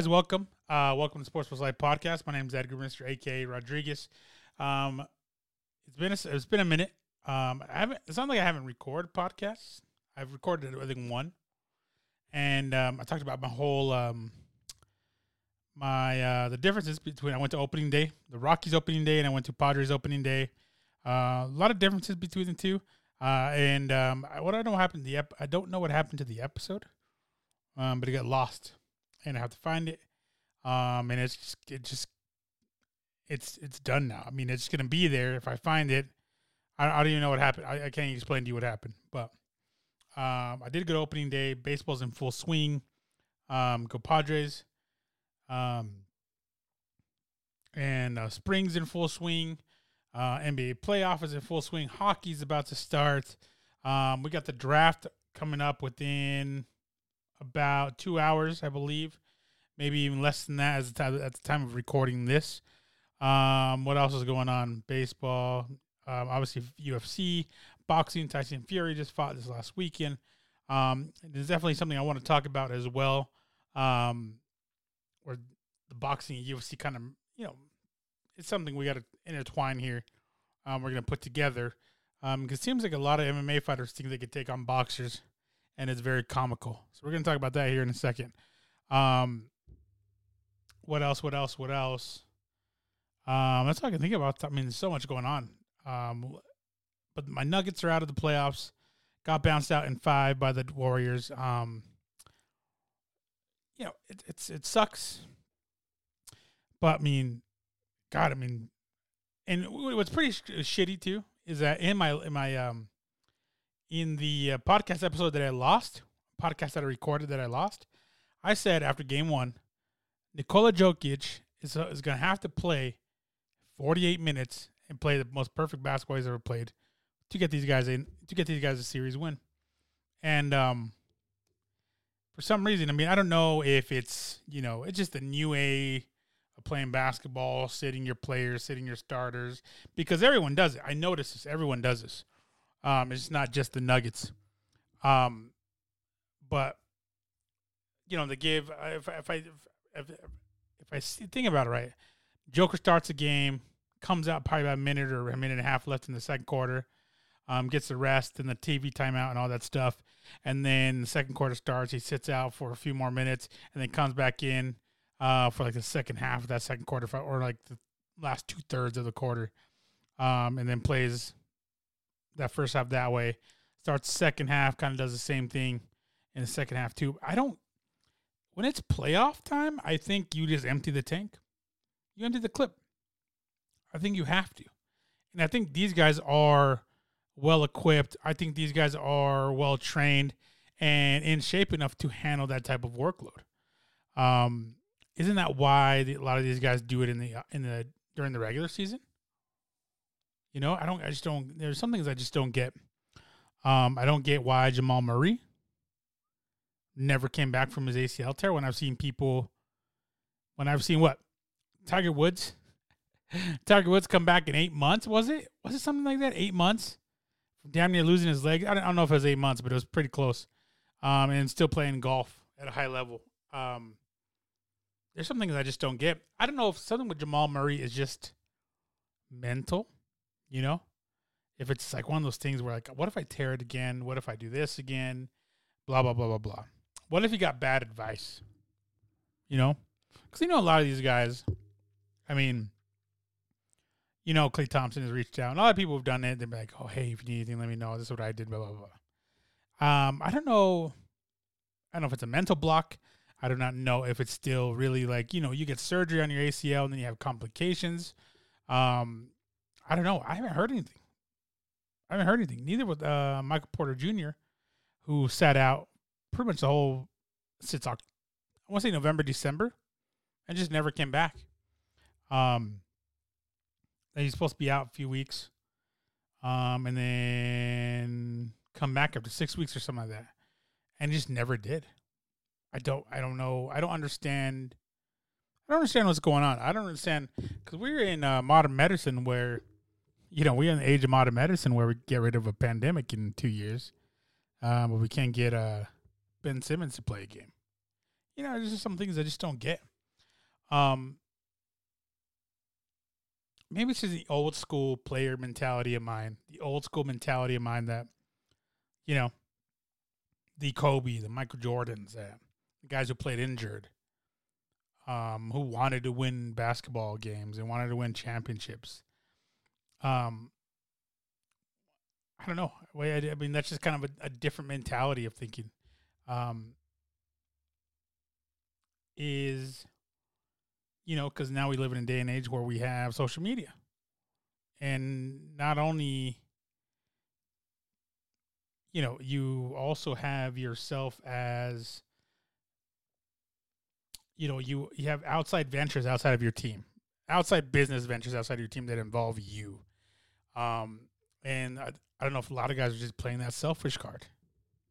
guys? Welcome. Uh, welcome to Sports Plus Life podcast. My name is Edgar Mister, aka Rodriguez. Um, it's been a, it's been a minute. Um, I haven't. It's not like I haven't recorded podcasts. I've recorded I think one, and um, I talked about my whole um, my uh, the differences between I went to opening day, the Rockies opening day, and I went to Padres opening day. Uh, a lot of differences between the two. Uh, and um, I, what I don't to the ep- I don't know what happened to the episode, um, but it got lost, and I have to find it. Um, and it's just, it just it's it's done now. I mean, it's gonna be there if I find it. I, I don't even know what happened. I, I can't explain to you what happened, but um, I did a good opening day. Baseball's in full swing. Um, go Padres. Um, and uh, spring's in full swing. Uh, NBA playoff is in full swing. Hockey's about to start. Um, we got the draft coming up within about two hours, I believe, maybe even less than that as the time, at the time of recording this. Um, what else is going on? Baseball, um, obviously UFC, boxing. Tyson Fury just fought this last weekend. Um, there's definitely something I want to talk about as well. Um, where the boxing and UFC kind of, you know, it's something we got to intertwine here. Um, we're gonna put together because um, it seems like a lot of MMA fighters think they could take on boxers, and it's very comical. So we're gonna talk about that here in a second. Um, what else? What else? What else? Um, that's all I can think about. I mean, there's so much going on. Um, but my Nuggets are out of the playoffs. Got bounced out in five by the Warriors. Um, you know, it, it's it sucks. But I mean, God, I mean, and what's pretty sh- shitty too is that in my in my um in the uh, podcast episode that I lost, podcast that I recorded that I lost, I said after game one, Nikola Jokic is uh, is gonna have to play 48 minutes and play the most perfect basketball he's ever played to get these guys in to get these guys a series win, and um. For some reason, I mean, I don't know if it's you know it's just a new a playing basketball, sitting your players, sitting your starters, because everyone does it. I notice this. Everyone does this. Um, it's not just the Nuggets. Um, but you know, they give if, if I if, if I think about it right, Joker starts a game, comes out probably about a minute or a minute and a half left in the second quarter, um, gets the rest and the TV timeout and all that stuff, and then the second quarter starts. He sits out for a few more minutes and then comes back in uh, for like the second half of that second quarter, or like the last two thirds of the quarter, um, and then plays that first half that way. Starts second half, kind of does the same thing in the second half too. I don't. When it's playoff time, I think you just empty the tank. You empty the clip. I think you have to, and I think these guys are well equipped. I think these guys are well trained and in shape enough to handle that type of workload. Um, isn't that why the, a lot of these guys do it in the in the during the regular season? You know, I don't. I just don't. There's some things I just don't get. Um, I don't get why Jamal Murray never came back from his ACL tear. When I've seen people, when I've seen what Tiger Woods, Tiger Woods come back in eight months. Was it? Was it something like that? Eight months, damn near losing his leg. I don't, I don't know if it was eight months, but it was pretty close. Um, and still playing golf at a high level. Um, there's some things I just don't get. I don't know if something with Jamal Murray is just mental, you know? If it's like one of those things where like, what if I tear it again? What if I do this again? Blah blah blah blah blah. What if you got bad advice? You know, because you know a lot of these guys. I mean, you know, Klay Thompson has reached out. And a lot of people have done it. They're like, "Oh, hey, if you need anything, let me know. This is what I did." Blah blah blah. Um, I don't know. I don't know if it's a mental block. I do not know if it's still really like you know you get surgery on your ACL and then you have complications. Um, I don't know. I haven't heard anything. I haven't heard anything. Neither with uh, Michael Porter Jr., who sat out pretty much the whole since I want to say November, December, and just never came back. Um, he's supposed to be out a few weeks, um, and then come back after six weeks or something like that, and he just never did. I don't I don't know. I don't understand. I don't understand what's going on. I don't understand because we're in uh, modern medicine where, you know, we're in the age of modern medicine where we get rid of a pandemic in two years, um, but we can't get uh, Ben Simmons to play a game. you know, there's just some things I just don't get. Um, maybe it's just the old school player mentality of mine, the old school mentality of mine that, you know, the Kobe, the Michael Jordans, uh, the guys who played injured, um, who wanted to win basketball games and wanted to win championships. Um, I don't know. I mean, that's just kind of a, a different mentality of thinking. Um, is you know, because now we live in a day and age where we have social media. And not only, you know, you also have yourself as, you know, you, you have outside ventures outside of your team, outside business ventures outside of your team that involve you. Um, and I, I don't know if a lot of guys are just playing that selfish card.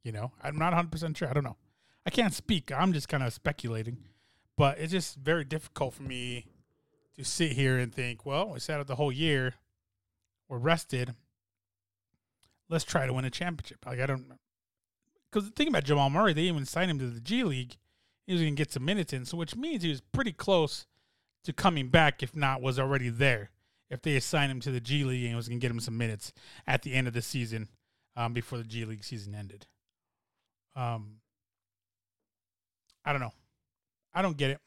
You know, I'm not 100% sure. I don't know. I can't speak. I'm just kind of speculating. But it's just very difficult for me to sit here and think, well, we sat out the whole year, we're rested. Let's try to win a championship. Like I don't, because the thing about Jamal Murray, they even signed him to the G League. He was going to get some minutes in, so which means he was pretty close to coming back, if not was already there. If they assigned him to the G League and was going to get him some minutes at the end of the season, um, before the G League season ended. Um, I don't know. I don't get it.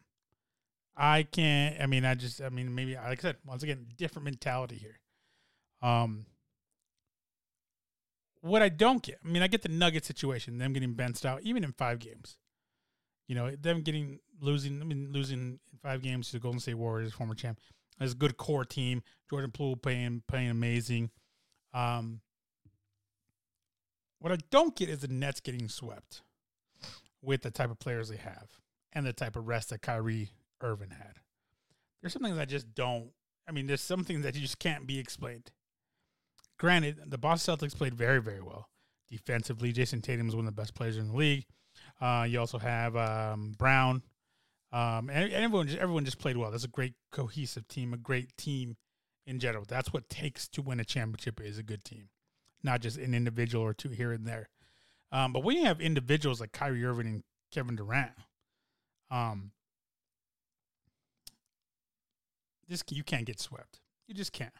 I can't. I mean, I just. I mean, maybe like I said once again, different mentality here. Um, what I don't get. I mean, I get the Nugget situation, them getting benched out, even in five games. You know, them getting losing. I mean, losing in five games to the Golden State Warriors, former champ. It's a good core team. Jordan Poole playing playing amazing. Um, what I don't get is the Nets getting swept with the type of players they have and the type of rest that Kyrie Irving had. There's some things I just don't. I mean, there's some things that you just can't be explained. Granted, the Boston Celtics played very, very well defensively. Jayson Tatum is one of the best players in the league. Uh, you also have um, Brown, um, and, everyone just, everyone just played well. That's a great cohesive team, a great team in general. That's what takes to win a championship is a good team, not just an individual or two here and there. Um, but when you have individuals like Kyrie Irving and Kevin Durant, um, this you can't get swept. You just can't.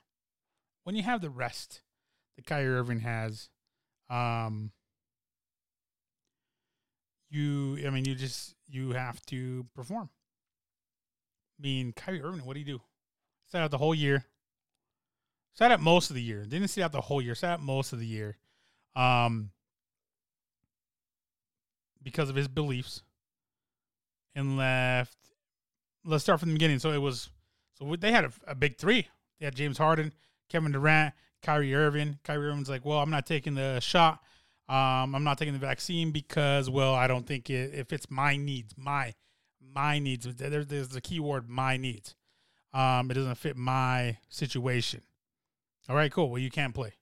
When you have the rest that Kyrie Irving has, um, you I mean you just you have to perform. I mean Kyrie Irving, what do you do? Sat out the whole year. Sat out most of the year. Didn't sit out the whole year. Sat out most of the year. Um, because of his beliefs and left. Let's start from the beginning. So it was so they had a, a big three. They had James Harden, Kevin Durant, Kyrie Irving. Kyrie Irving's like, well, I'm not taking the shot. Um, I'm not taking the vaccine because, well, I don't think it, it fits my needs. My my needs. There, there's the key word, my needs. Um, it doesn't fit my situation. All right, cool. Well, you can't play.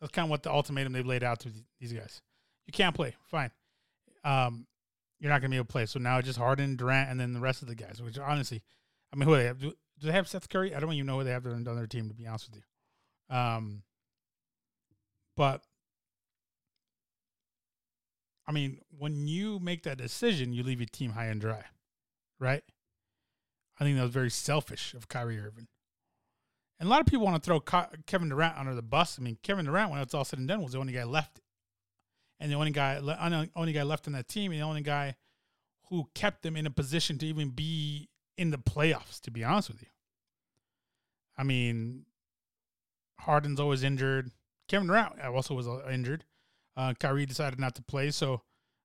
That's kind of what the ultimatum they've laid out to these guys. You can't play. Fine. Um, you're not going to be able to play. So now it's just Harden, Durant, and then the rest of the guys. Which honestly, I mean, who do they have? Do, do they have Seth Curry? I don't even know who they have on their team. To be honest with you, um, but I mean, when you make that decision, you leave your team high and dry, right? I think that was very selfish of Kyrie Irving. And a lot of people want to throw Kevin Durant under the bus. I mean, Kevin Durant, when it's all said and done, was the only guy left and the only guy only guy left on that team, and the only guy who kept them in a position to even be in the playoffs. To be honest with you, I mean, Harden's always injured. Kevin Durant also was uh, injured. Uh, Kyrie decided not to play, so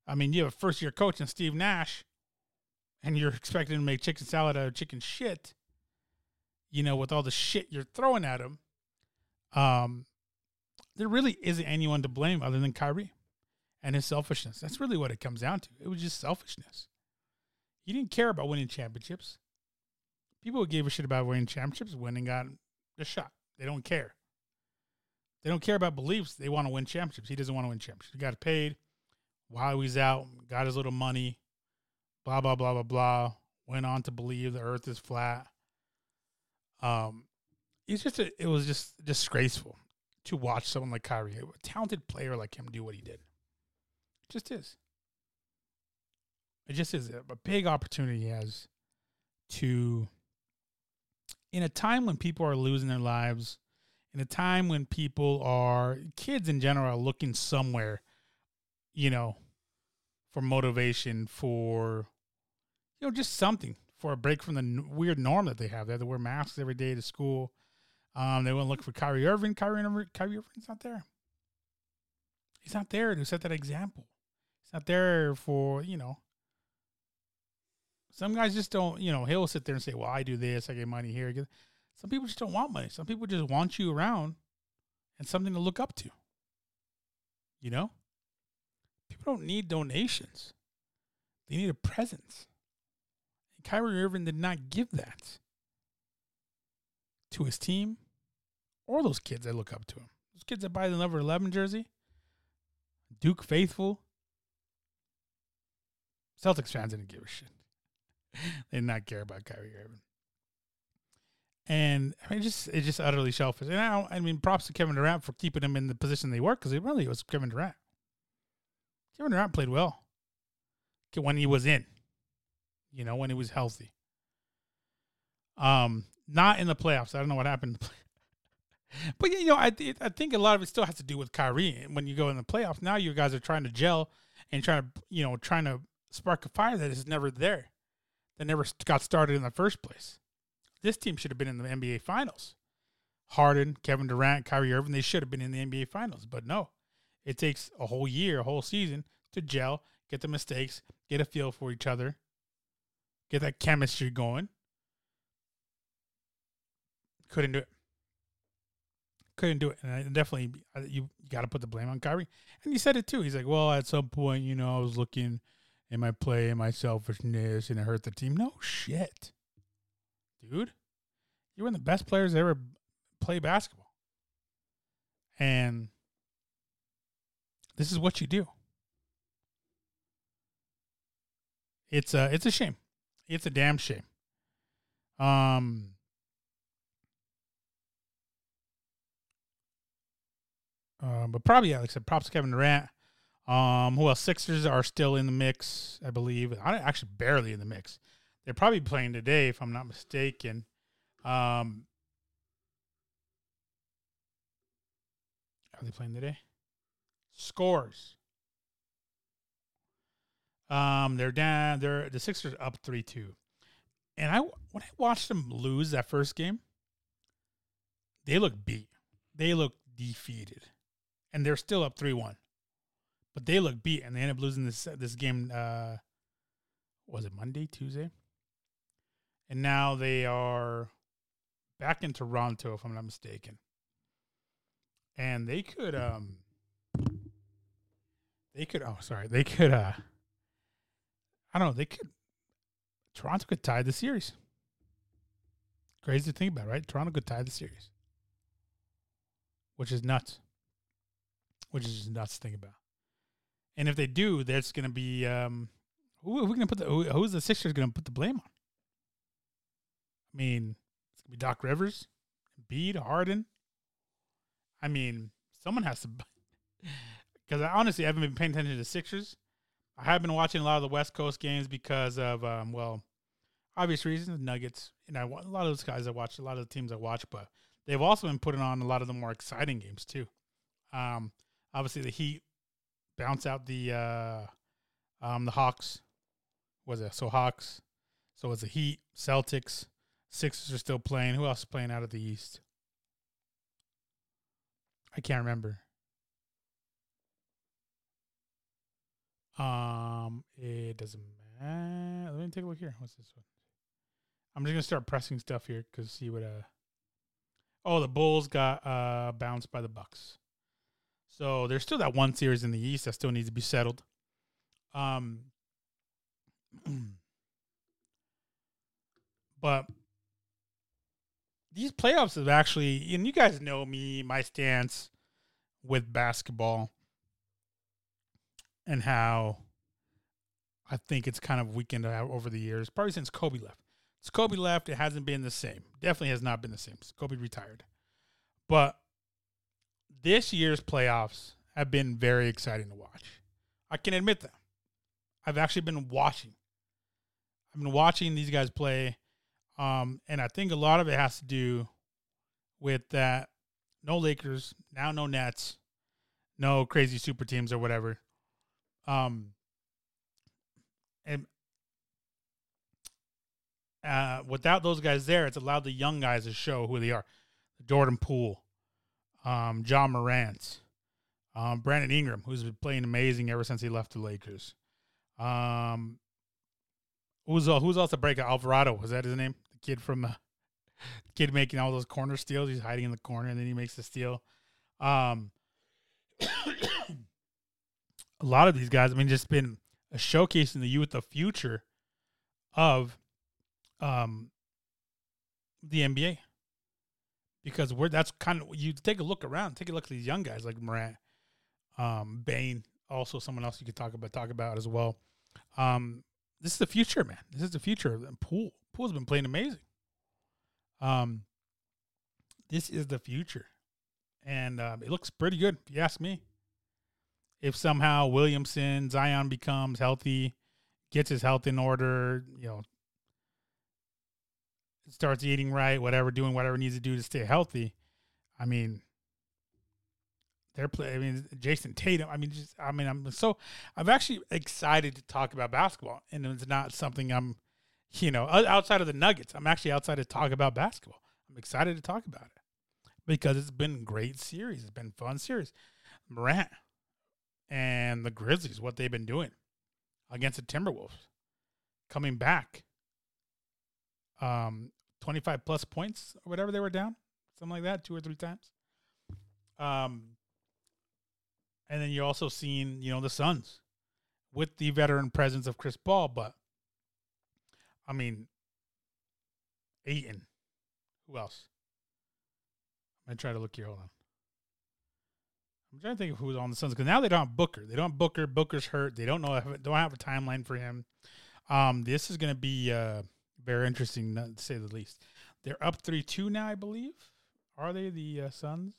I mean, you have a first year coach and Steve Nash, and you're expecting to make chicken salad out of chicken shit. You know, with all the shit you're throwing at him, um, there really isn't anyone to blame other than Kyrie and his selfishness. That's really what it comes down to. It was just selfishness. He didn't care about winning championships. People who gave a shit about winning championships went and got the shot. They don't care. They don't care about beliefs. They want to win championships. He doesn't want to win championships. He got paid while he's out, got his little money, blah, blah, blah, blah, blah. Went on to believe the earth is flat. Um, it's just a, it was just disgraceful to watch someone like Kyrie, a talented player like him, do what he did. Just is. it just is a big opportunity he has to, in a time when people are losing their lives, in a time when people are, kids in general are looking somewhere, you know, for motivation, for, you know, just something for a break from the n- weird norm that they have. They have to wear masks every day to school. Um, they want to look for Kyrie Irving. Kyrie, Irving, Kyrie Irving's not there. He's not there to set that example. He's not there for, you know, some guys just don't, you know, he'll sit there and say, well, I do this, I get money here. Some people just don't want money. Some people just want you around and something to look up to. You know? People don't need donations. They need a presence. And Kyrie Irving did not give that to his team or those kids that look up to him. Those kids that buy the number 11 jersey, Duke faithful. Celtics fans didn't give a shit. they did not care about Kyrie Irving. And I mean, just it's just utterly selfish. And I, I mean, props to Kevin Durant for keeping him in the position they were because it really was Kevin Durant. Kevin Durant played well when he was in, you know, when he was healthy. Um, not in the playoffs. I don't know what happened. but you know, I I think a lot of it still has to do with Kyrie. When you go in the playoffs, now you guys are trying to gel and trying to you know trying to spark a fire that is never there, that never got started in the first place. This team should have been in the NBA Finals. Harden, Kevin Durant, Kyrie Irving, they should have been in the NBA Finals, but no. It takes a whole year, a whole season to gel, get the mistakes, get a feel for each other, get that chemistry going. Couldn't do it. Couldn't do it, and I definitely you, you got to put the blame on Kyrie. And he said it too. He's like, "Well, at some point, you know, I was looking in my play and my selfishness, and it hurt the team." No shit, dude. You're one of the best players to ever play basketball, and this is what you do. It's a it's a shame. It's a damn shame. Um Uh, but probably, yeah, like I said, props to Kevin Durant. Um, who else? Sixers are still in the mix, I believe. I actually barely in the mix. They're probably playing today, if I'm not mistaken. Um, are they playing today? Scores. Um, they're down. They're the Sixers up three two, and I when I watched them lose that first game, they look beat. They look defeated and they're still up three one, but they look beat, and they end up losing this this game. Uh, was it Monday, Tuesday? And now they are back in Toronto, if I'm not mistaken, and they could um they could oh sorry they could uh I don't know they could Toronto could tie the series. Crazy to think about, right? Toronto could tie the series, which is nuts which is nuts to think about. And if they do, that's going to be um, who are we going to put the who, who's the Sixers going to put the blame on? I mean, it's to be Doc Rivers, Bede, Harden. I mean, someone has to. Because I honestly haven't been paying attention to the Sixers. I have been watching a lot of the West Coast games because of um, well, obvious reasons. Nuggets, and I a lot of those guys I watch, a lot of the teams I watch, but they've also been putting on a lot of the more exciting games too. Um, Obviously, the Heat bounce out the uh, um, the Hawks. Was it so Hawks? So it was the Heat, Celtics, Sixers are still playing. Who else is playing out of the East? I can't remember. Um, it doesn't matter. Let me take a look here. What's this one? I'm just gonna start pressing stuff here because see what uh. Oh, the Bulls got uh bounced by the Bucks. So there's still that one series in the East that still needs to be settled. Um, but these playoffs have actually, and you guys know me, my stance with basketball, and how I think it's kind of weakened over the years, probably since Kobe left. Since Kobe left, it hasn't been the same. Definitely has not been the same. Kobe retired. But this year's playoffs have been very exciting to watch. I can admit that. I've actually been watching I've been watching these guys play, um, and I think a lot of it has to do with that. No Lakers now, no Nets, no crazy super teams or whatever. Um, and uh, without those guys there, it's allowed the young guys to show who they are. Jordan Poole, um, Ja Morant, um, Brandon Ingram, who's been playing amazing ever since he left the Lakers. Um, who's uh, who's also breakout? Alvarado was that his name? The kid from the kid making all those corner steals. He's hiding in the corner and then he makes the steal. Um, a lot of these guys, I mean, just been a showcase in the youth, the future of um the NBA. Because we're that's kind of you take a look around, take a look at these young guys like Morant, um, Bane, also someone else you could talk about talk about as well. Um, this is the future, man. This is the future. And Poole, Poole's been playing amazing. Um, this is the future, and uh, it looks pretty good. If you ask me. If somehow Williamson, Zion becomes healthy, gets his health in order, you know, starts eating right, whatever, doing whatever needs to do to stay healthy. I mean, they're playing. I mean, Jayson Tatum. I mean, just I mean, I'm so I'm actually excited to talk about basketball, and it's not something I'm, you know, outside of the Nuggets. I'm actually outside to talk about basketball. I'm excited to talk about it because it's been great series. It's been fun series. Morant and the Grizzlies, what they've been doing against the Timberwolves, coming back. Um, 25 plus points or whatever they were down, something like that, two or three times. Um, and then you're also seeing, you know, the Suns with the veteran presence of Chris Paul, but I mean, Ayton. Who else? I'm gonna try to look here. Hold on. I'm trying to think of who's on the Suns because now they don't have Booker. They don't have Booker. Booker's hurt. They don't know. Don't have a timeline for him. Um, this is gonna be uh very interesting to say the least. They're up three two now, I believe. Are they the uh, Suns?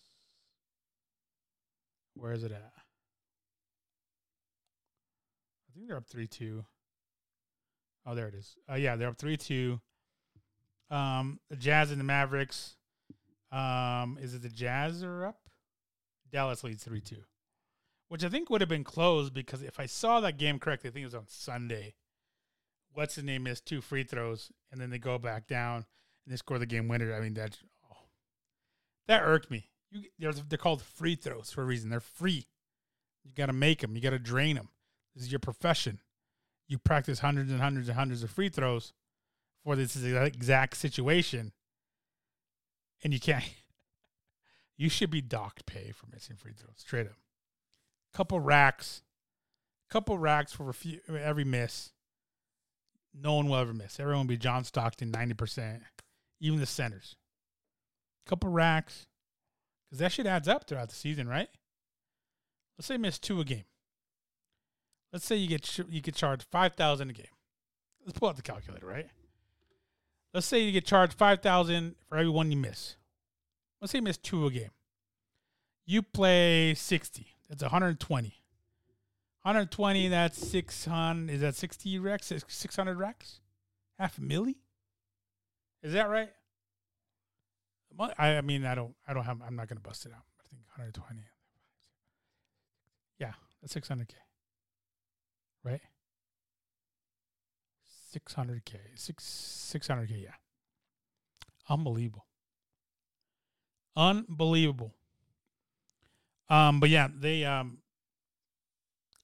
Where is it at? I think they're up three two. Oh, there it is. Uh, yeah, they're up three two. Um, the Jazz and the Mavericks. Um, is it the Jazz are up? Dallas leads three two, which I think would have been closed because if I saw that game correctly, I think it was on Sunday. What's his name missed two free throws and then they go back down and they score the game winner. I mean that oh, that irked me. You, they're called free throws for a reason. They're free. You got to make them. You got to drain them. This is your profession. You practice hundreds and hundreds and hundreds of free throws for this exact situation, and you can't. You should be docked pay for missing free throws, straight up. Couple racks, couple racks for few, every miss. No one will ever miss. Everyone will be John Stockton, ninety percent, even the centers. Couple racks, because that shit adds up throughout the season, right? Let's say miss two a game. Let's say you get you get charged five thousand a game. Let's pull out the calculator, right? Let's say you get charged five thousand for every one you miss. Let's say you miss two a game. You play sixty. That's one hundred twenty. 120, that's 600. Is that 60 racks? 600 racks? Half a milli? Is that right? I, I mean, I don't, I don't have, I'm not going to bust it out. I think 120. Yeah, that's 600K. Right? 600K. Six, 600K, yeah. Unbelievable. Unbelievable. Um, but yeah, they, um,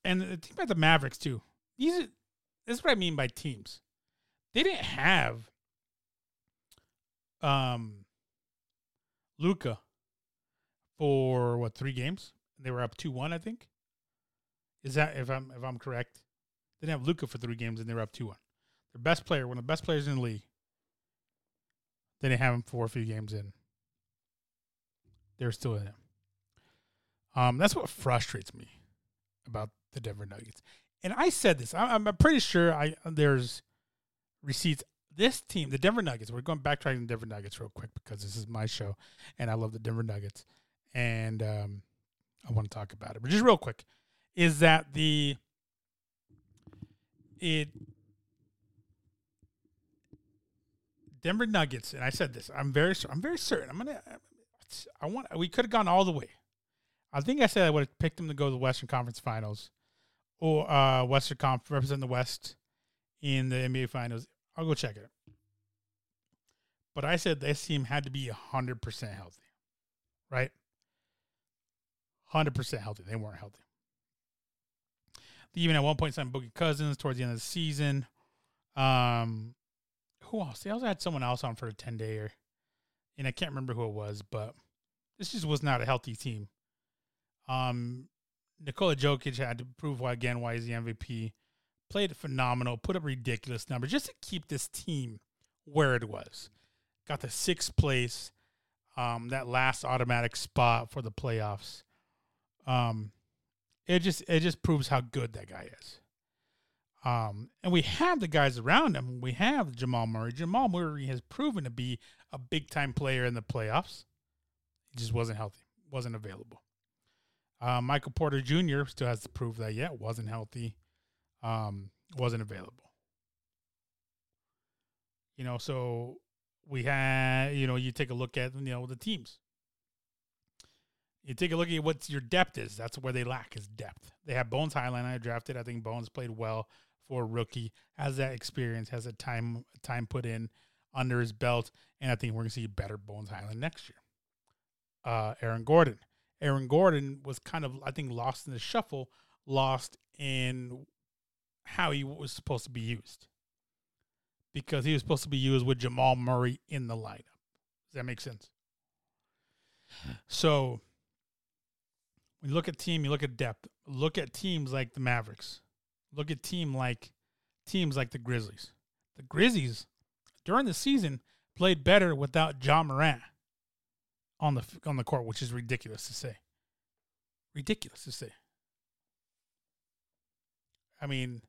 and the thing about the Mavericks too. These this is what I mean by teams. They didn't have um Luka for what three games? They were up two one, I think. Is that if I'm if I'm correct? They didn't have Luka for three games and they were up two one. Their best player, one of the best players in the league. They didn't have him for a few games in. They're still in him. Um, that's what frustrates me about the Denver Nuggets. And I said this. I'm, I'm pretty sure I there's receipts. This team, the Denver Nuggets. We're going backtracking the Denver Nuggets real quick because this is my show, and I love the Denver Nuggets, and um, I want to talk about it. But just real quick, is that the it Denver Nuggets, and I said this. I'm very, I'm very certain. I'm gonna. I want. We could have gone all the way. I think I said I would have picked them to go to the Western Conference Finals, or uh, Western Conference represent the West in the NBA Finals. I'll go check it. But I said this team had to be hundred percent healthy, right? Hundred percent healthy. They weren't healthy. Even at one point signed Boogie Cousins towards the end of the season. Um, who else? They also had someone else on for a ten dayer, and I can't remember who it was, but this just was not a healthy team. Um, Nikola Jokic had to prove why again why he's the MVP. Played phenomenal, put up ridiculous numbers just to keep this team where it was. Got the sixth place, um, that last automatic spot for the playoffs. Um, it just it just proves how good that guy is. Um, and we have the guys around him. We have Jamal Murray. Jamal Murray has proven to be a big time player in the playoffs. He just wasn't healthy, wasn't available. Uh, Michael Porter Jr. still has to prove that yet wasn't healthy, um, wasn't available. You know, so we had you know you take a look at you know the teams. You take a look at what your depth is. That's where they lack is depth. They have Bones Hyland. I drafted. I think Bones played well for a rookie, has that experience, has a time time put in under his belt, and I think we're gonna see better Bones Hyland next year. Uh, Aaron Gordon. Aaron Gordon was kind of, I think, lost in the shuffle, lost in how he was supposed to be used. Because he was supposed to be used with Jamal Murray in the lineup. Does that make sense? So when you look at team, you look at depth. Look at teams like the Mavericks. Look at team like teams like the Grizzlies. The Grizzlies during the season played better without John Morant on the on the court, which is ridiculous to say. Ridiculous to say. I mean,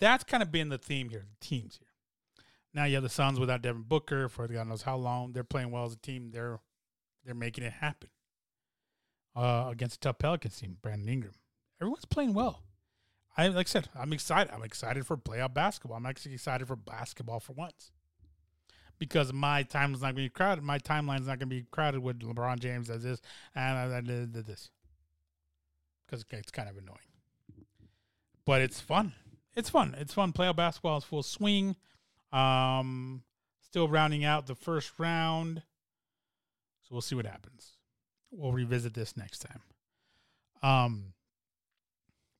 that's kind of been the theme here, the teams here. Now you have the Suns without Devin Booker for God knows how long. They're playing well as a team. They're they're making it happen. Uh, against a tough Pelicans team, Brandon Ingram. Everyone's playing well. I like I said, I'm excited. I'm excited for playoff basketball. I'm actually excited for basketball for once because my time is not going to be crowded. My timeline is not going to be crowded with LeBron James as this and I did this because it's kind of annoying. But it's fun. It's fun. It's fun. Playoff basketball is full swing. Um, still rounding out the first round. So we'll see what happens. We'll revisit this next time. Um,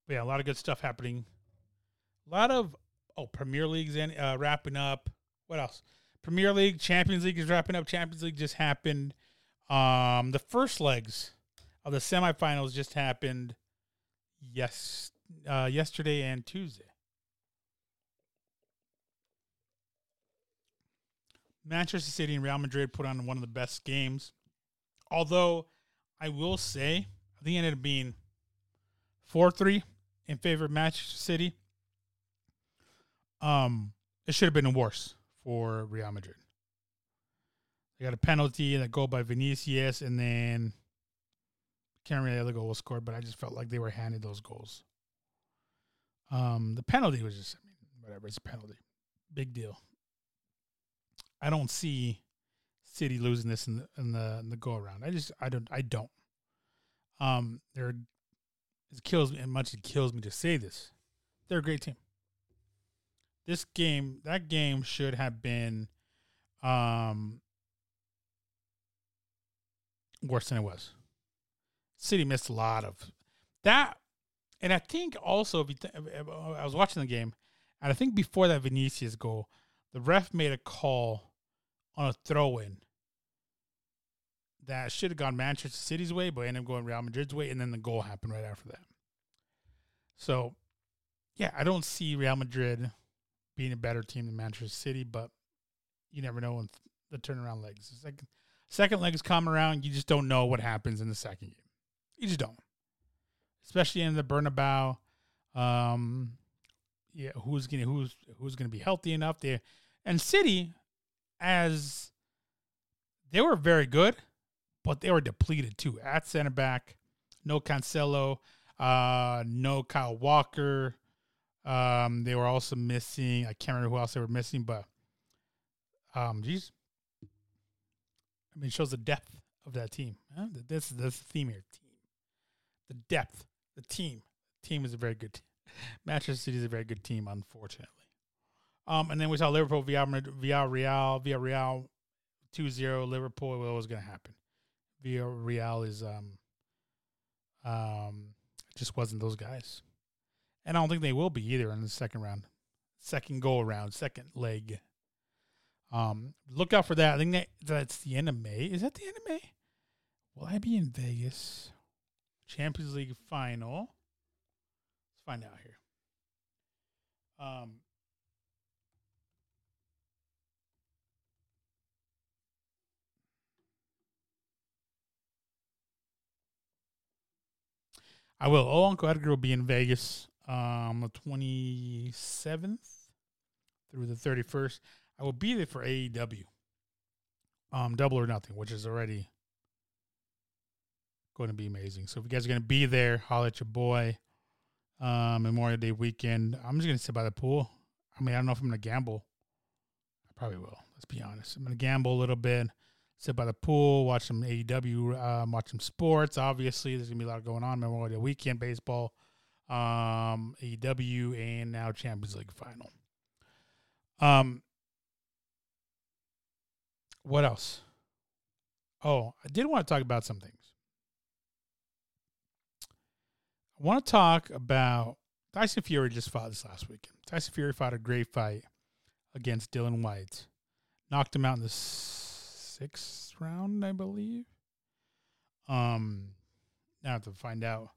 yeah, a lot of good stuff happening. A lot of oh Premier League's in, uh, wrapping up. What else? Premier League, Champions League is wrapping up. Champions League just happened. Um, the first legs of the semifinals just happened. Yes, uh, yesterday and Tuesday. Manchester City and Real Madrid put on one of the best games. Although I will say, I think it ended up being 4 3 in favor of Manchester City. Um, it should have been worse for Real Madrid. They got a penalty and a goal by Vinicius, and then can't remember the other goal was scored, but I just felt like they were handed those goals. Um, the penalty was just, I mean, whatever, it's a penalty. Big deal. I don't see City losing this in the in the, in the go around. I just I don't I don't. Um, they're it kills me, and much it kills me to say this. They're a great team this game, that game should have been um, worse than it was. City missed a lot of that, and I think also if you th- I was watching the game, and I think before that Vinicius goal, the ref made a call on a throw-in that should have gone Manchester City's way, but ended up going Real Madrid's way, and then the goal happened right after that. So, yeah, I don't see Real Madrid being a better team than Manchester City, but you never know when the turnaround legs. It's like second legs come around, you just don't know what happens in the second game. You just don't, especially in the Bernabeu. Um, yeah, who's gonna who's who's gonna be healthy enough there? And City, as they were very good, but they were depleted too at center back. No Cancelo, uh, no Kyle Walker. Um, they were also missing. I can't remember who else they were missing, but Um, geez. I mean, it shows the depth of that team. Huh? This is the theme here. Team, the depth, the team. Team is a very good. Team. Manchester City is a very good team, unfortunately. Um, and then we saw Liverpool via Villarreal via Real 2-0 Liverpool. What was going to happen? Villarreal is um um just wasn't those guys, and I don't think they will be either in the second round, second go around, second leg. Um, look out for that. I think that that's the end of May. Is that the end of May? Will I be in Vegas? Champions League final. Let's find out here. Um, I will. Oh, Uncle Edgar will be in Vegas um the twenty seventh through the thirty first. I will be there for AEW. Um, double or nothing, which is already going to be amazing. So if you guys are going to be there, holla at your boy. Um, Memorial Day weekend. I'm just going to sit by the pool. I mean, I don't know if I'm going to gamble. I probably will. Let's be honest. I'm going to gamble a little bit, sit by the pool, watch some AEW, um, watch some sports. Obviously, there's going to be a lot going on. Memorial Day weekend baseball, um, AEW, and now Champions League final. Um, what else? Oh, I did want to talk about some things. I want to talk about Tyson Fury just fought this last weekend. Tyson Fury fought a great fight against Dillian Whyte. Knocked him out in the sixth round, I believe. Um, I have to find out.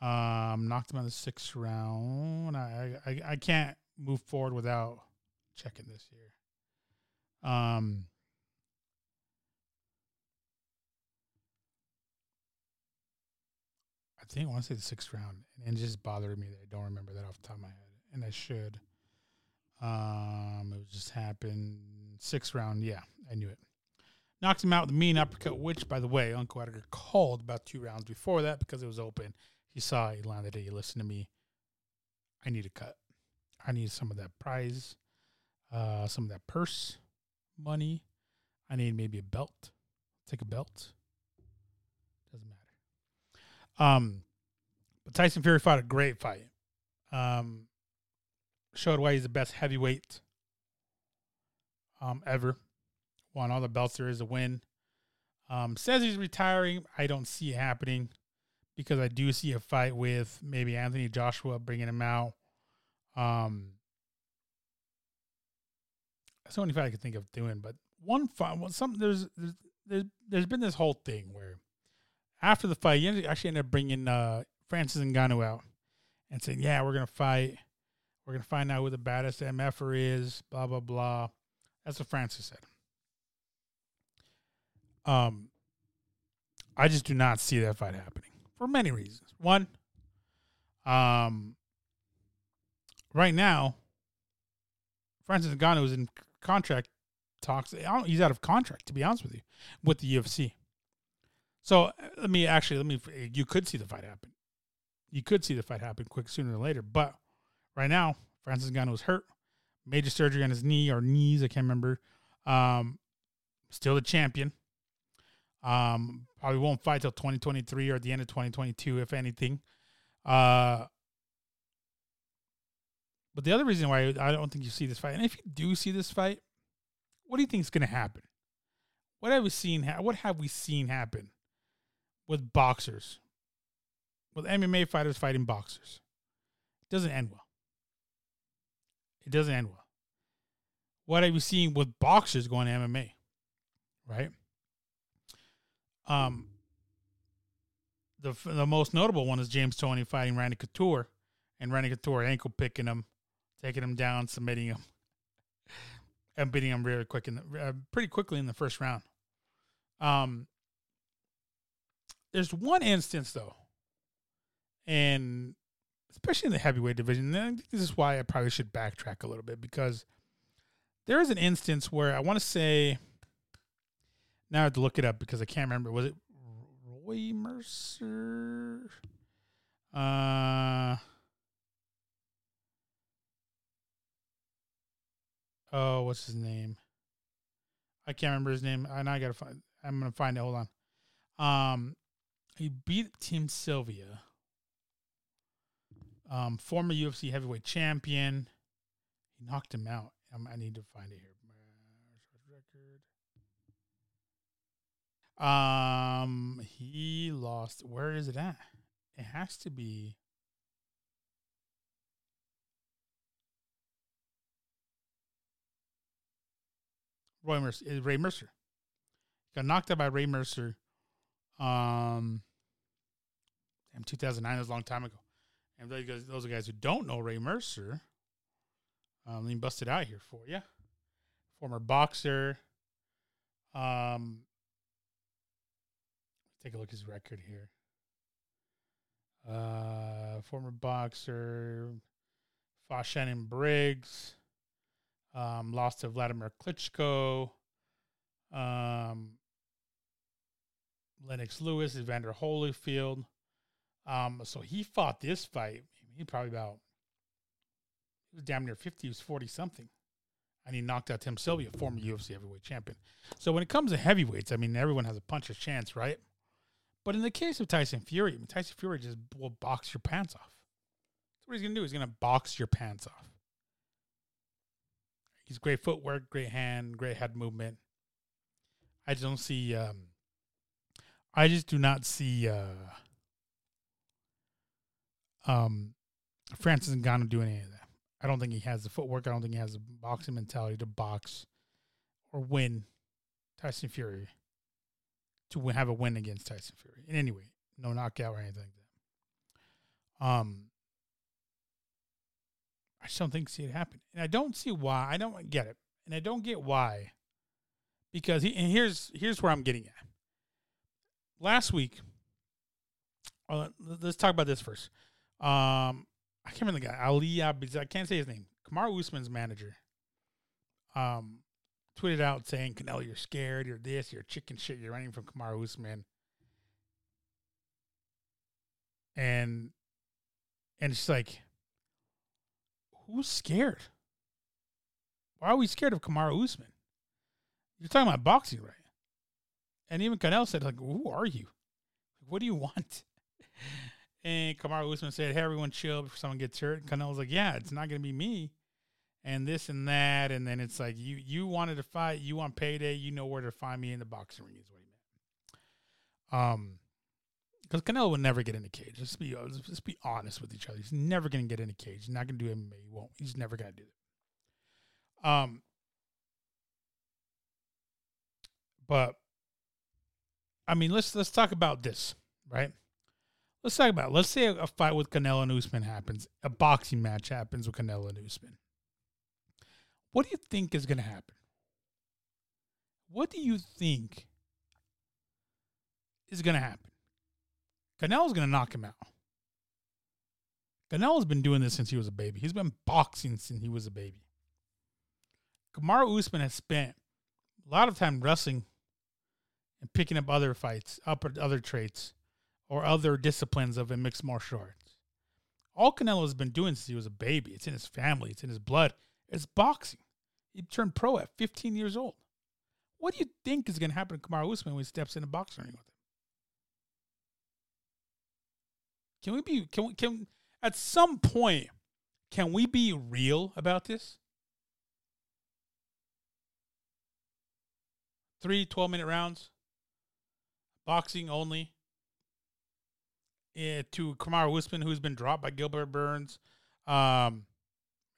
Um, knocked him out the sixth round. I, I I can't move forward without checking this here. Um, I think I want to say the sixth round, and it just bothered me that I don't remember that off the top of my head, and I should. Um, it just happened sixth round. Yeah, I knew it. Knocked him out with a mean uppercut, which, by the way, Uncle Edgar called about two rounds before that because it was open. He saw he landed it. He listened to me. I need a cut. I need some of that prize, uh, some of that purse money. I need maybe a belt. Take a belt. Doesn't matter. Um, but Tyson Fury fought a great fight. Um, showed why he's the best heavyweight um, ever. Won all the belts there is to win. Um, says he's retiring. I don't see it happening because I do see a fight with maybe Anthony Joshua bringing him out. Um, that's the only fight I could think of doing. But one fight, well, some there's there's there's, there's been this whole thing where after the fight, he actually ended up bringing uh, Francis Ngannou out and saying, "Yeah, we're gonna fight. We're gonna find out who the baddest MFer is." Blah blah blah. That's what Francis said. Um, I just do not see that fight happening for many reasons. One, um, right now, Francis Ngannou is in contract talks. He's out of contract, to be honest with you, with the UFC. So uh, let me actually let me. You could see the fight happen. You could see the fight happen quick sooner than later. But right now, Francis Ngannou is hurt, major surgery on his knee or knees. I can't remember. Um, still the champion. Um, probably won't fight till 2023 or the end of 2022, if anything. Uh, but the other reason why I don't think you see this fight, and if you do see this fight, what do you think is going to happen? What have we seen? Ha- what have we seen happen with boxers, with MMA fighters fighting boxers. It doesn't end well. It doesn't end well. What have you seen with boxers going to MMA? Right? Um, the the most notable one is James Toney fighting Randy Couture, and Randy Couture ankle picking him, taking him down, submitting him, and beating him really quick in the, uh, pretty quickly in the first round. Um, there's one instance though, and especially in the heavyweight division. This is why I probably should backtrack a little bit because there is an instance where I want to say. Now I have to look it up because I can't remember. Was it Roy Mercer? Uh. Oh, what's his name? I can't remember his name. And I gotta find. I'm gonna find it. Hold on. Um, he beat Tim Sylvia, um, former UFC heavyweight champion. He knocked him out. I need to find it here. Um, he lost. Where is it at? It has to be. Roy Mercer, eh, Ray Mercer. Got knocked out by Ray Mercer. Um, damn, 2009 was a long time ago. And those guys, those guys who don't know Ray Mercer. Um, let me bust it out here for you. Former boxer. Um, take a look at his record here. Uh, former boxer, fought Shannon Briggs, um, lost to Vladimir Klitschko, um, Lennox Lewis, Evander Holyfield. Um, so he fought this fight. He probably about he was damn near fifty. He was forty something, and he knocked out Tim Sylvia, former UFC heavyweight champion. So when it comes to heavyweights, I mean everyone has a puncher's chance, right? But in the case of Tyson Fury, I mean, Tyson Fury just will box your pants off. That's what he's gonna do. He's gonna box your pants off. He's great footwork, great hand, great head movement. I just don't see. Um, I just do not see. Uh, um, Francis Ngannou do any of that. I don't think he has the footwork. I don't think he has the boxing mentality to box or win Tyson Fury to have a win against Tyson Fury. In any way, no knockout or anything like that. Um, I just don't think see it happen, and I don't see why. I don't get it, and I don't get why, because he and here's here's where I'm getting at. Last week, uh, let's talk about this first. Um, I can't remember the guy Ali Abiz. I can't say his name. Kamaru Usman's manager. Um, tweeted out saying, Canelo, you're scared, you're this, you're chicken shit, you're running from Kamaru Usman. And and it's like, who's scared? Why are we scared of Kamaru Usman? You're talking about boxing, right? And even Canelo said, like, who are you? What do you want? And Kamaru Usman said, hey, everyone chill before someone gets hurt. And Canelo's like, yeah, it's not going to be me and this and that, and then it's like you you wanted to fight, you want payday, you know where to find me in the boxing ring is what he meant. Um, because Canelo would never get in a cage. Let's be let's be honest with each other. He's never gonna get in a cage. He's not gonna do MMA. He won't. He's never gonna do that. Um, but I mean, let's let's talk about this, right? Let's talk about. It. Let's say a, a fight with Canelo and Usman happens. A boxing match happens with Canelo and Usman. What do you think is going to happen? What do you think is going to happen? Canelo's going to knock him out. Canelo's been doing this since he was a baby. He's been boxing since he was a baby. Kamaru Usman has spent a lot of time wrestling and picking up other fights, up other traits, or other disciplines of a mixed martial arts. All Canelo has been doing since he was a baby. It's in his family. It's in his blood. It's boxing. He turned pro at 15 years old. What do you think is going to happen to Kamaru Usman when he steps in a boxing ring with him? Can we be can we can at some point can we be real about this? Three 12 minute rounds, boxing only. Yeah, to Kamaru Usman, who's been dropped by Gilbert Burns. Um,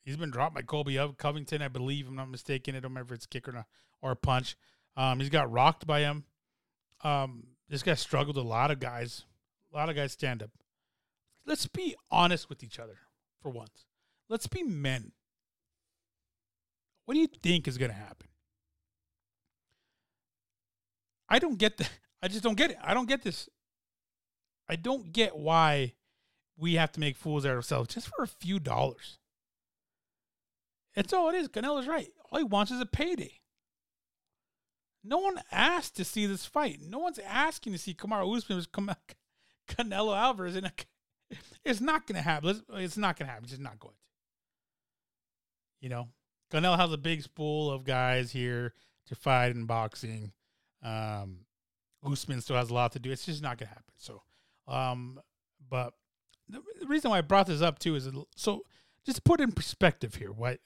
He's been dropped by Colby Covington, I believe. I'm not mistaken. I don't remember if it's kick or not or a punch. Um, he's got rocked by him. Um, this guy struggled a lot of guys. A lot of guys stand up. Let's be honest with each other for once. Let's be men. What do you think is going to happen? I don't get that. I just don't get it. I don't get this. I don't get why we have to make fools out of ourselves just for a few dollars. That's all it is. Canelo's right. All he wants is a payday. No one asked to see this fight. No one's asking to see Kamaru Usman come Canelo Alvarez, and it's not going to happen. It's not going to happen. It's just not going to. You know, Canelo has a big spool of guys here to fight in boxing. Um, Usman still has a lot to do. It's just not gonna happen. So, um, but the, the reason why I brought this up too is so just put in perspective here. What,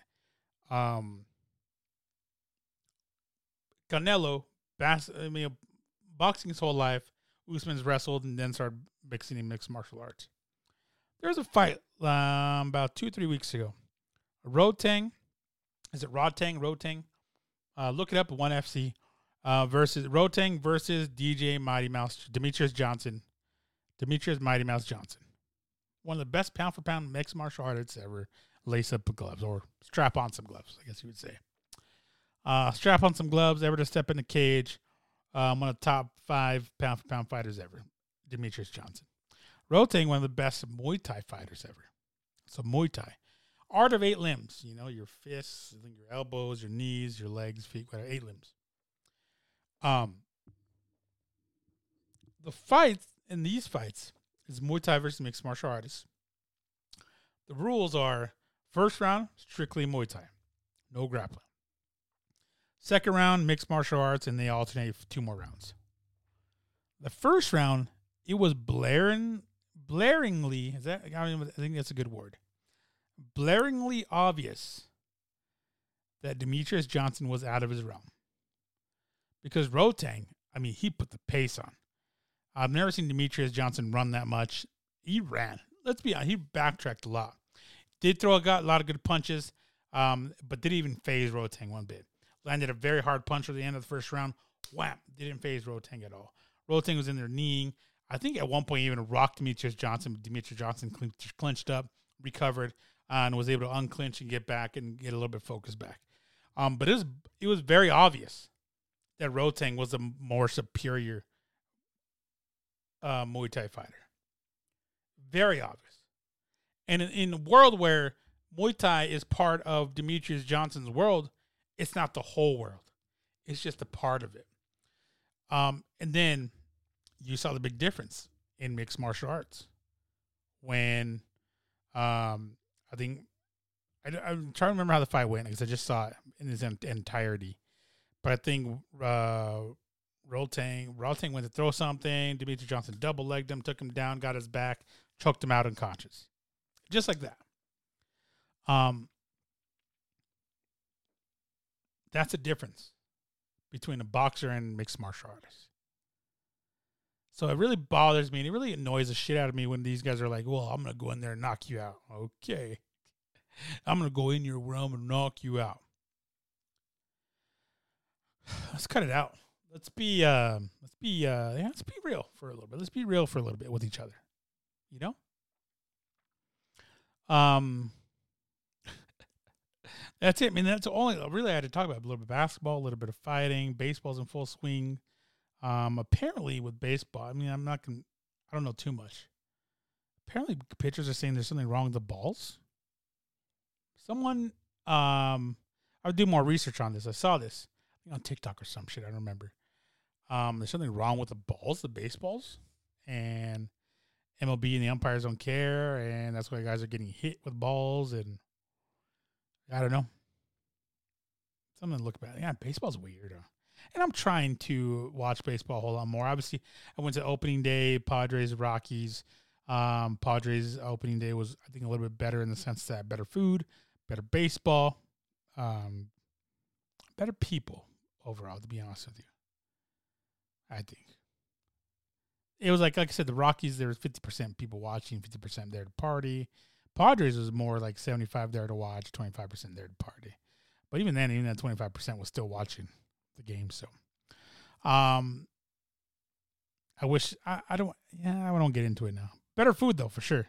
um, Canelo, bas- I mean, boxing his whole life. Usman's wrestled and then started mixing in mixed martial arts. There was a fight um, about two, three weeks ago. Rodtang, is it Rodtang? Rodtang? Uh, look it up. One FC uh, versus Rodtang versus DJ Mighty Mouse Demetrius Johnson. Demetrius Mighty Mouse Johnson, one of the best pound for pound mixed martial artists ever. Lace up gloves or strap on some gloves, I guess you would say. Uh, strap on some gloves, ever to step in the cage. Um, one of the top five pound for pound fighters ever, Demetrius Johnson. Rodtang, one of the best Muay Thai fighters ever. So Muay Thai, art of eight limbs. You know, your fists, your elbows, your knees, your legs, feet, whatever. Eight limbs. Um, the fights in these fights is Muay Thai versus mixed martial artists. The rules are first round strictly Muay Thai, no grappling. Second round mixed martial arts, and they alternate two more rounds. The first round, it was blaring, blaringly. Is that? I think that's a good word. Blaringly obvious that Demetrius Johnson was out of his realm because Rodtang, I mean, he put the pace on. I've never seen Demetrius Johnson run that much. He ran. Let's be honest, he backtracked a lot. Did throw a, a lot of good punches, um, but didn't even faze Rodtang one bit. Landed a very hard punch at the end of the first round. Wham! Didn't faze Rodtang at all. Rodtang was in there kneeing. I think at one point he even rocked Demetrius Johnson. Demetrius Johnson clinched up, recovered, uh, and was able to unclinch and get back and get a little bit focused back. Um, but it was it was very obvious that Rodtang was a more superior uh, Muay Thai fighter. Very obvious. And in, in a world where Muay Thai is part of Demetrius Johnson's world, it's not the whole world. It's just a part of it. Um, and then you saw the big difference in mixed martial arts when um, I think I, am trying to remember how the fight went because I just saw it in its entirety. But I think uh, Rodtang went to throw something. Demetrius Johnson double legged him, took him down, got his back, choked him out unconscious. Just like that. Um, that's a difference between a boxer and mixed martial artist. So it really bothers me and it really annoys the shit out of me when these guys are like, well, I'm going to go in there and knock you out. Okay. I'm going to go in your realm and knock you out. let's cut it out. Let's be uh, let's be uh, yeah, let's be real for a little bit. Let's be real for a little bit with each other. You know? Um That's it. I mean, that's all I really had to talk about. A little bit of basketball, a little bit of fighting, baseball's in full swing. Um, apparently with baseball, I mean, I'm not gonna I don't know too much. Apparently pitchers are saying there's something wrong with the balls. Someone um I'll do more research on this. I saw this on TikTok or some shit. I don't remember. Um, there's something wrong with the balls, the baseballs, and MLB and the umpires don't care, and that's why guys are getting hit with balls. And I don't know. Something to look back. Yeah, baseball's weird. And I'm trying to watch baseball a whole lot more. Obviously, I went to opening day, Padres, Rockies. Um, Padres opening day was, I think, a little bit better in the sense that better food, better baseball, um, better people overall, to be honest with you. I think. It was like like I said, the Rockies there was fifty percent people watching, fifty percent there to party. Padres was more like seventy five there to watch, twenty five percent there to party. But even then, even that twenty five percent was still watching the game. So, um, I wish I, I don't yeah I don't get into it now. Better food though for sure.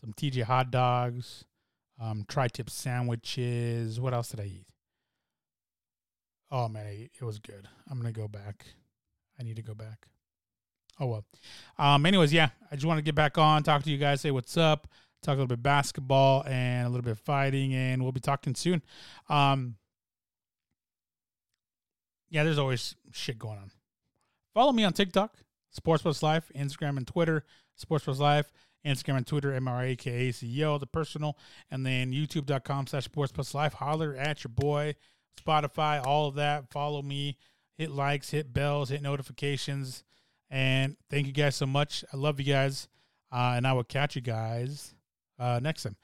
Some TJ hot dogs, um, tri-tip sandwiches. What else did I eat? Oh man, it was good. I'm gonna go back. I need to go back. Oh well. Um. Anyways, yeah, I just want to get back on, talk to you guys, say what's up, talk a little bit basketball and a little bit fighting, and we'll be talking soon. Um. Yeah, there's always shit going on. Follow me on TikTok, Sports Plus Life, Instagram and Twitter, Sports Plus Life, Instagram and Twitter, MRAKA CEO, the personal, and then YouTube.com slash Sports Plus Life. Holler at your boy Spotify, all of that. Follow me, hit likes, hit bells, hit notifications. And thank you guys so much. I love you guys. Uh, and I will catch you guys uh, next time.